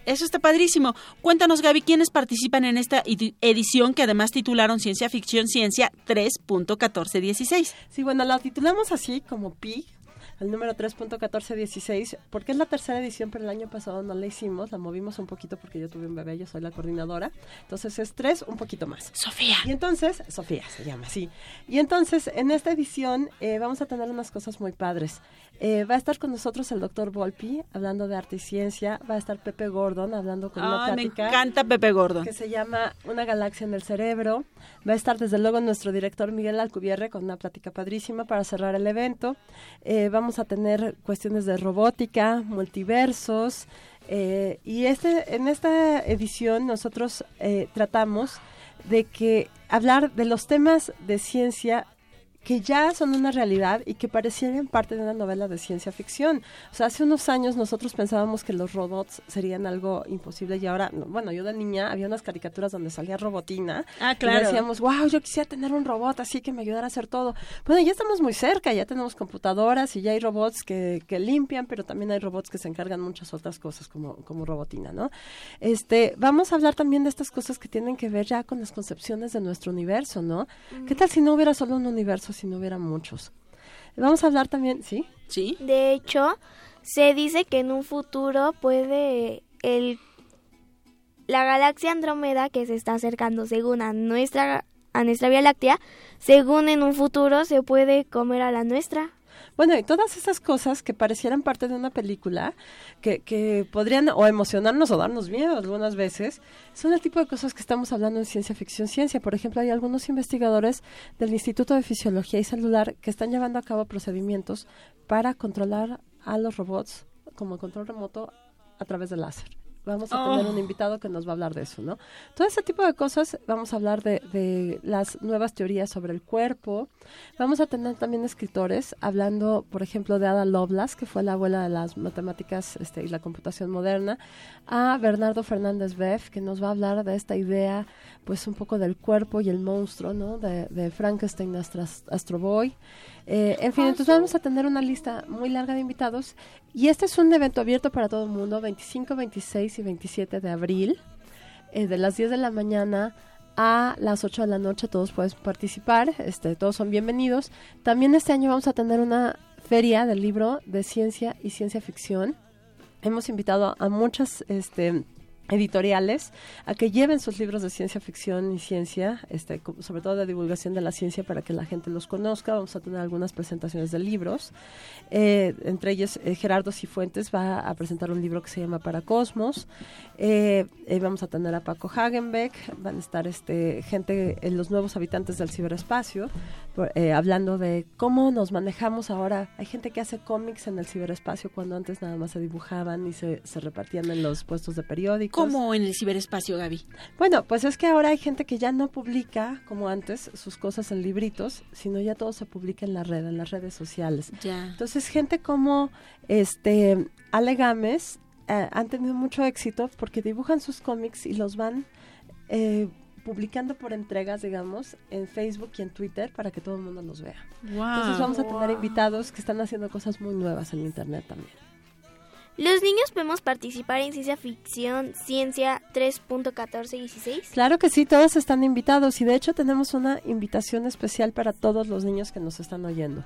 Eso está padrísimo. Cuéntanos, Gaby, quiénes participan en esta edi- edición que además titularon Ciencia Ficción Ciencia 3.1416. Sí, bueno, la titulamos así como Pi, el número 3.1416, porque es la tercera edición, pero el año pasado no la hicimos, la movimos un poquito porque yo tuve un bebé, yo soy la coordinadora. Entonces es tres, un poquito más. Sofía. Y entonces, Sofía se llama así. Y entonces, en esta edición eh, vamos a tener unas cosas muy padres. Eh, va a estar con nosotros el doctor Volpi hablando de arte y ciencia. Va a estar Pepe Gordon hablando con una Ay, me plática encanta Pepe Gordon. que se llama Una galaxia en el cerebro. Va a estar desde luego nuestro director Miguel Alcubierre con una plática padrísima para cerrar el evento. Eh, vamos a tener cuestiones de robótica, multiversos. eh, y este, en esta edición nosotros eh, tratamos de que hablar de los temas de ciencia que ya son una realidad y que parecieran parte de una novela de ciencia ficción. O sea, hace unos años nosotros pensábamos que los robots serían algo imposible y ahora, no, bueno, yo de niña había unas caricaturas donde salía robotina. Ah, Y claro. decíamos, wow, yo quisiera tener un robot así que me ayudara a hacer todo. Bueno, ya estamos muy cerca, ya tenemos computadoras y ya hay robots que, que limpian, pero también hay robots que se encargan muchas otras cosas como, como robotina, ¿no? Este, vamos a hablar también de estas cosas que tienen que ver ya con las concepciones de nuestro universo, ¿no? ¿Qué tal si no hubiera solo un universo, si no hubiera muchos? Vamos a hablar también, ¿sí? Sí. De hecho, se dice que en un futuro puede el la galaxia Andrómeda que se está acercando según a nuestra a nuestra Vía Láctea, según en un futuro se puede comer a la nuestra. Bueno, y todas esas cosas que parecieran parte de una película, que, que podrían o emocionarnos o darnos miedo algunas veces, son el tipo de cosas que estamos hablando en ciencia ficción ciencia. Por ejemplo, hay algunos investigadores del Instituto de Fisiología y Celular que están llevando a cabo procedimientos para controlar a los robots como control remoto a través del láser. Vamos a tener Oh. un invitado que nos va a hablar de eso, ¿no? Todo ese tipo de cosas, vamos a hablar de, de las nuevas teorías sobre el cuerpo. Vamos a tener también escritores hablando, por ejemplo, de Ada Lovelace, que fue la abuela de las matemáticas este, y la computación moderna, a Bernardo Fernández Beff, que nos va a hablar de esta idea, pues un poco del cuerpo y el monstruo, ¿no? De, de Frankenstein Astro Boy. Eh, en fin, entonces vamos a tener una lista muy larga de invitados y este es un evento abierto para todo el mundo, 25, 26 y 27 de abril, eh, de las 10 de la mañana a las 8 de la noche, todos pueden participar, este, todos son bienvenidos. También este año vamos a tener una feria del libro de ciencia y ciencia ficción. Hemos invitado a muchas este, editoriales a que lleven sus libros de ciencia ficción y ciencia, este, sobre todo de divulgación de la ciencia para que la gente los conozca. Vamos a tener algunas presentaciones de libros. Eh, entre ellos, eh, Gerardo Cifuentes va a presentar un libro que se llama Para Cosmos. Eh, vamos a tener a Paco Hagenbeck, van a estar este, gente, los nuevos habitantes del ciberespacio, eh, hablando de cómo nos manejamos ahora. Hay gente que hace cómics en el ciberespacio cuando antes nada más se dibujaban y se, se repartían en los puestos de periódicos. ¿Cómo en el ciberespacio, Gaby? Bueno, pues es que ahora hay gente que ya no publica, como antes, sus cosas en libritos, sino ya todo se publica en la red, en las redes sociales. Ya. Entonces, gente como este Ale Gámez eh, han tenido mucho éxito porque dibujan sus cómics y los van eh, publicando por entregas, digamos, en Facebook y en Twitter para que todo el mundo los vea. Wow. Entonces vamos a tener invitados que están haciendo cosas muy nuevas en Internet también. Los niños podemos participar en ciencia ficción, ciencia 3.1416. Claro que sí, todos están invitados y de hecho tenemos una invitación especial para todos los niños que nos están oyendo.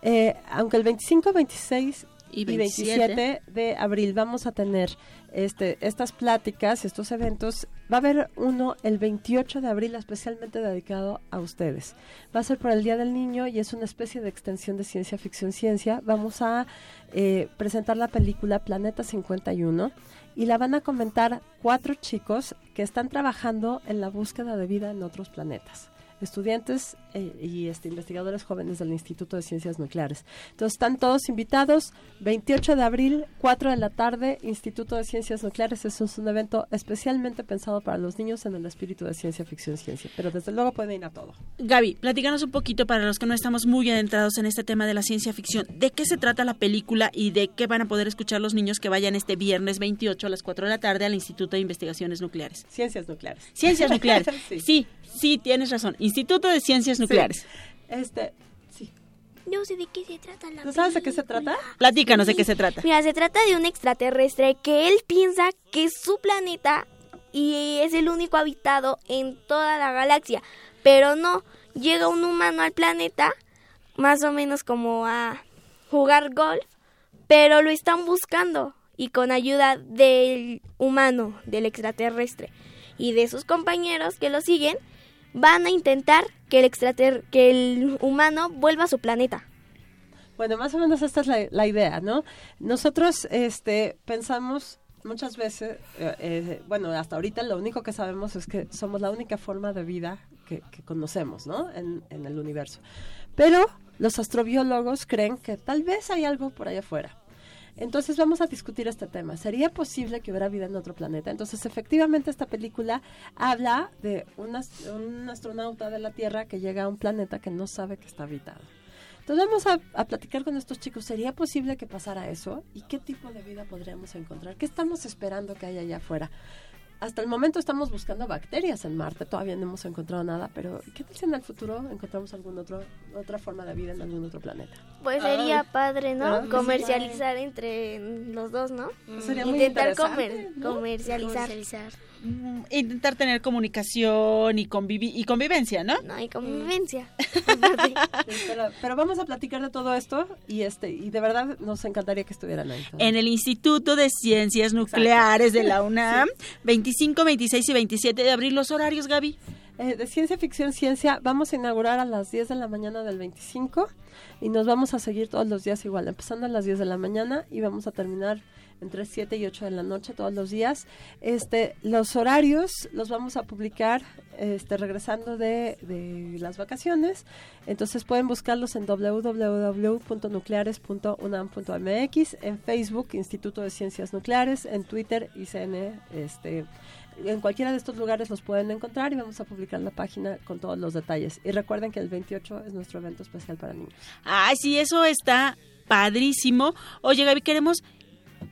Eh, aunque el 25, 26 Y y 27 de abril vamos a tener este, estas pláticas, estos eventos, va a haber uno el 28 de abril especialmente dedicado a ustedes. Va a ser por el Día del Niño y es una especie de extensión de ciencia ficción ciencia. Vamos a eh, presentar la película Planeta 51 y la van a comentar cuatro chicos que están trabajando en la búsqueda de vida en otros planetas estudiantes eh, y este, investigadores jóvenes del Instituto de Ciencias Nucleares. Entonces están todos invitados, 28 de abril, 4 de la tarde, Instituto de Ciencias Nucleares. Es un evento especialmente pensado para los niños en el espíritu de ciencia ficción ciencia, pero desde luego pueden ir a todo. Gaby, platícanos un poquito para los que no estamos muy adentrados en este tema de la ciencia ficción. ¿De qué se trata la película y de qué van a poder escuchar los niños que vayan este viernes 28 a las 4 de la tarde al Instituto de Investigaciones Nucleares? Ciencias Nucleares. Ciencias Nucleares. [laughs] Sí. sí. Sí, tienes razón. Instituto de Ciencias Nucleares. Este, sí. No sé de qué se trata la ¿Tú sabes de qué se trata? Platícanos de qué se trata. Mira, se trata de un extraterrestre que él piensa que es su planeta y es el único habitado en toda la galaxia. Pero no, llega un humano al planeta, más o menos como a jugar golf, pero lo están buscando y con ayuda del humano, del extraterrestre y de sus compañeros que lo siguen, van a intentar que el extrater que el humano vuelva a su planeta. Bueno, más o menos esta es la, idea, ¿no? Nosotros este, pensamos muchas veces, eh, eh, bueno, hasta ahorita lo único que sabemos es que somos la única forma de vida que, que conocemos, ¿no? En, en el universo. Pero los astrobiólogos creen que tal vez hay algo por allá afuera. Entonces vamos a discutir este tema. ¿Sería posible que hubiera vida en otro planeta? Entonces efectivamente esta película habla de un, un astronauta de la Tierra que llega a un planeta que no sabe que está habitado. Entonces vamos a, a platicar con estos chicos. ¿Sería posible que pasara eso? ¿Y qué tipo de vida podríamos encontrar? ¿Qué estamos esperando que haya allá afuera? Hasta el momento estamos buscando bacterias en Marte, todavía no hemos encontrado nada, pero ¿qué tal si en el futuro encontramos alguna otra forma de vida en algún otro planeta? Pues sería Ay, padre, ¿no? ¿verdad? Comercializar entre los dos, ¿no? Sería muy Intentar comer- ¿no? comercializar. Mm, Intentar tener comunicación y, convivi y convivencia, ¿no? No, y convivencia. [laughs] Sí, pero, pero vamos a platicar de todo esto y este y de verdad nos encantaría que estuvieran ahí. En el Instituto de Ciencias Nucleares de la [laughs] UNAM, 25, 26 y 27 de abril, los horarios, Gaby. Eh, de ciencia ficción ciencia vamos a inaugurar a las 10 de la mañana del 25 y nos vamos a seguir todos los días igual, empezando a las 10 de la mañana y vamos a terminar entre 7 y 8 de la noche todos los días. Este, los horarios los vamos a publicar este, regresando de, de las vacaciones, entonces pueden buscarlos en www.nucleares.unam.mx, en Facebook Instituto de Ciencias Nucleares, en Twitter ICN, este, en cualquiera de estos lugares los pueden encontrar y vamos a publicar la página con todos los detalles. Y recuerden que el 28 es nuestro evento especial para niños. Ay, sí, eso está padrísimo. Oye, Gaby, queremos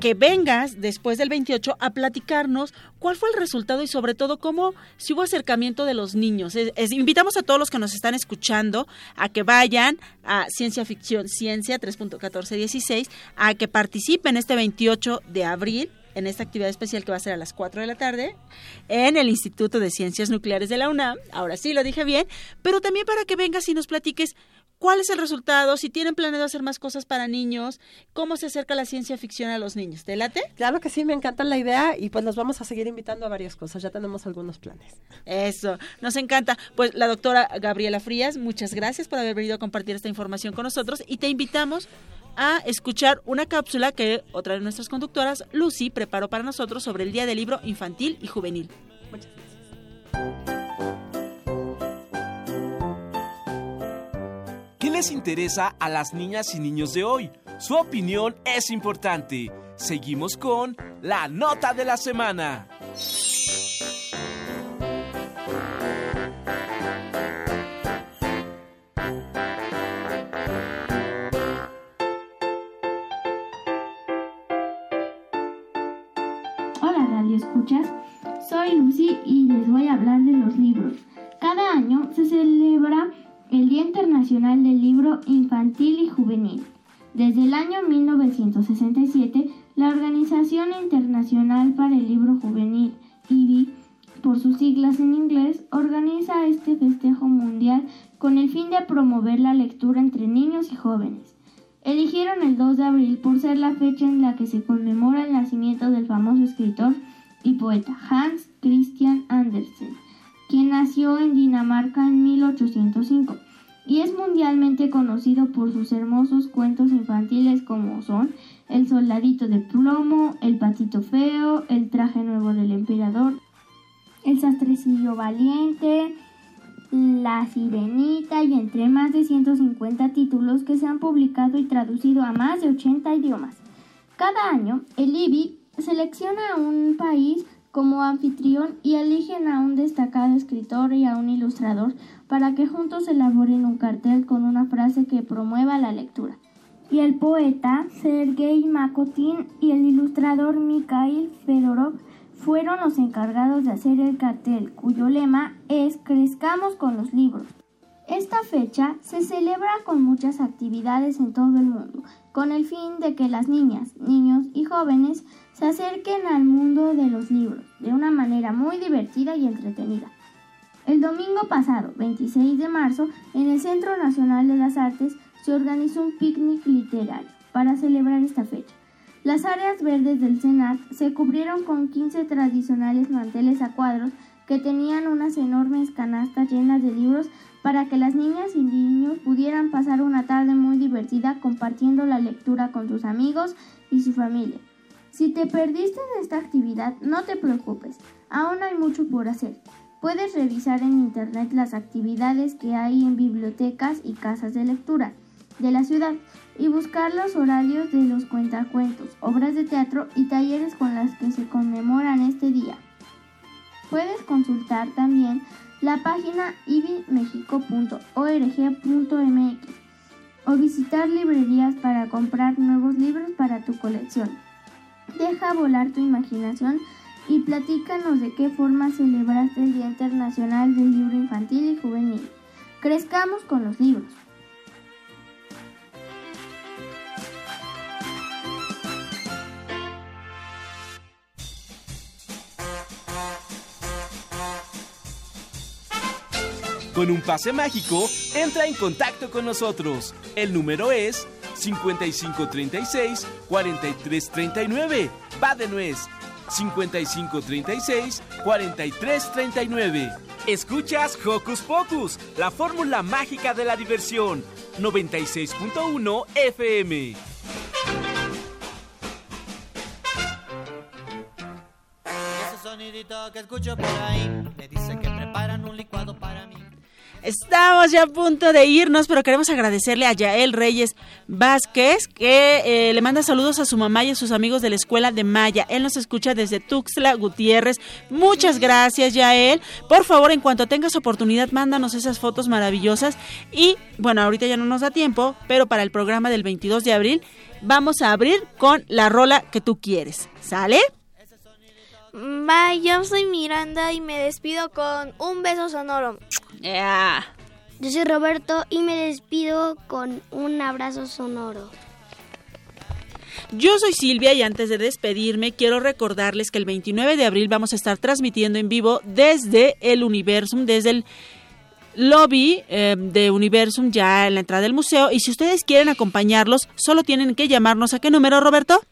que vengas después del 28 a platicarnos cuál fue el resultado y sobre todo cómo si hubo acercamiento de los niños. Es- invitamos a todos los que nos están escuchando a que vayan a Ciencia Ficción Ciencia 3.1416 a que participen este 28 de abril en esta actividad especial que va a ser a las 4 de la tarde en el Instituto de Ciencias Nucleares de la UNAM. Ahora sí lo dije bien, pero también para que vengas y nos platiques cuál es el resultado, si tienen planeado hacer más cosas para niños, cómo se acerca la ciencia ficción a los niños. ¿Te late? Claro que sí, me encanta la idea y pues los vamos a seguir invitando a varias cosas. Ya tenemos algunos planes. Eso, nos encanta. Pues la doctora Gabriela Frías, muchas gracias por haber venido a compartir esta información con nosotros y te invitamos a escuchar una cápsula que otra de nuestras conductoras, Lucy, preparó para nosotros sobre el Día del Libro Infantil y Juvenil. ¿Qué les interesa a las niñas y niños de hoy? Su opinión es importante. Seguimos con la nota de la semana. Cada año, el IBI selecciona a un país como anfitrión y eligen a un destacado escritor y a un ilustrador para que juntos elaboren un cartel con una frase que promueva la lectura. Y el poeta Sergei Makotin y el ilustrador Mikhail Fedorov fueron los encargados de hacer el cartel, cuyo lema es Crezcamos con los libros. Esta fecha se celebra con muchas actividades en todo el mundo, con el fin de que las niñas, niños y jóvenes se acerquen al mundo de los libros de una manera muy divertida y entretenida. El domingo pasado, 26 de marzo, en el Centro Nacional de las Artes se organizó un picnic literario para celebrar esta fecha. Las áreas verdes del CENART se cubrieron con 15 tradicionales manteles a cuadros que tenían unas enormes canastas llenas de libros para que las niñas y niños pudieran pasar una tarde muy divertida compartiendo la lectura con sus amigos y su familia. Si te perdiste de esta actividad, no te preocupes, aún hay mucho por hacer. Puedes revisar en internet las actividades que hay en bibliotecas y casas de lectura de la ciudad y buscar los horarios de los cuentacuentos, obras de teatro y talleres con las que se conmemoran este día. Puedes consultar también la página ibimexico.org.mx o visitar librerías para comprar nuevos libros para tu colección. Deja volar tu imaginación y platícanos de qué forma celebraste el Día Internacional del Libro Infantil y Juvenil. Crezcamos con los libros. Con un pase mágico, entra en contacto con nosotros. El número es 5536-4339. Va de nuez. 5536-4339. Escuchas Hocus Pocus, la fórmula mágica de la diversión. 96.1 FM. Ese sonidito que escucho por ahí Estamos ya a punto de irnos, pero queremos agradecerle a Yael Reyes Vázquez, que eh, le manda saludos a su mamá y a sus amigos de la escuela de Maya. Él nos escucha desde Tuxtla Gutiérrez. Muchas gracias, Yael. Por favor, en cuanto tengas oportunidad, mándanos esas fotos maravillosas. Y bueno, ahorita ya no nos da tiempo, pero para el programa del 22 de abril vamos a abrir con la rola que tú quieres. ¿Sale? Bye, yo soy Miranda y me despido con un beso sonoro. Yo soy Roberto y me despido con un abrazo sonoro. Yo soy Silvia y antes de despedirme quiero recordarles que el 29 de abril vamos a estar transmitiendo en vivo desde el Universum, desde el lobby eh, de Universum ya en la entrada del museo y si ustedes quieren acompañarlos solo tienen que llamarnos a qué número Roberto?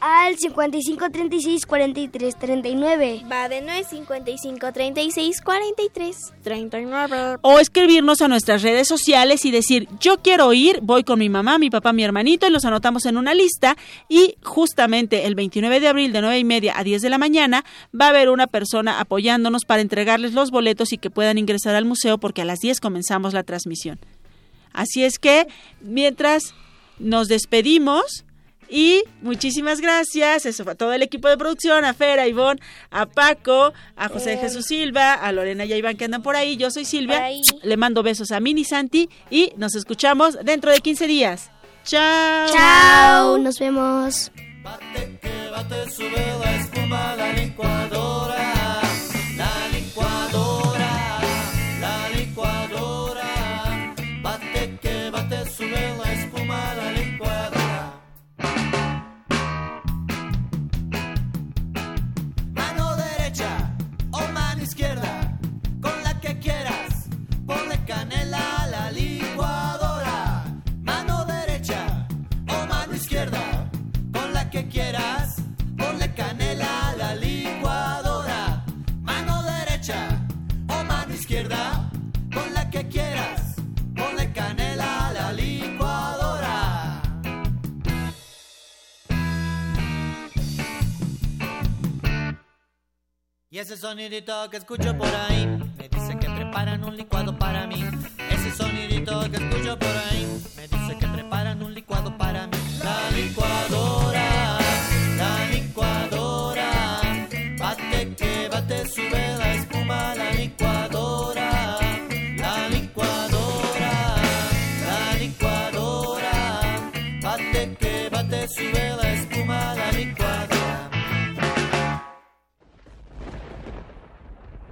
Al 55 36 43 39. Va de nuez 55 36 43 39. O escribirnos a nuestras redes sociales y decir, yo quiero ir, voy con mi mamá, mi papá, mi hermanito y los anotamos en una lista y justamente el 29 de abril de 9 y media a 10 de la mañana va a haber una persona apoyándonos para entregarles los boletos y que puedan ingresar al museo porque a las 10 comenzamos la transmisión. Así es que mientras nos despedimos, y muchísimas gracias, eso fue a todo el equipo de producción, a Fer, a Ivonne, a Paco, a José Eh. Jesús Silva, a Lorena y a Iván que andan por ahí. Yo soy Silvia, le mando besos a Mini Santi y nos escuchamos dentro de 15 días. Chao. Chao, nos vemos. Y ese sonidito que escucho por ahí me dice que preparan un licuado para mí. Ese sonidito que escucho por ahí me dice que preparan un licuado para mí. La licuadora, la licuadora, bate que bate, sube la espuma, la licuadora,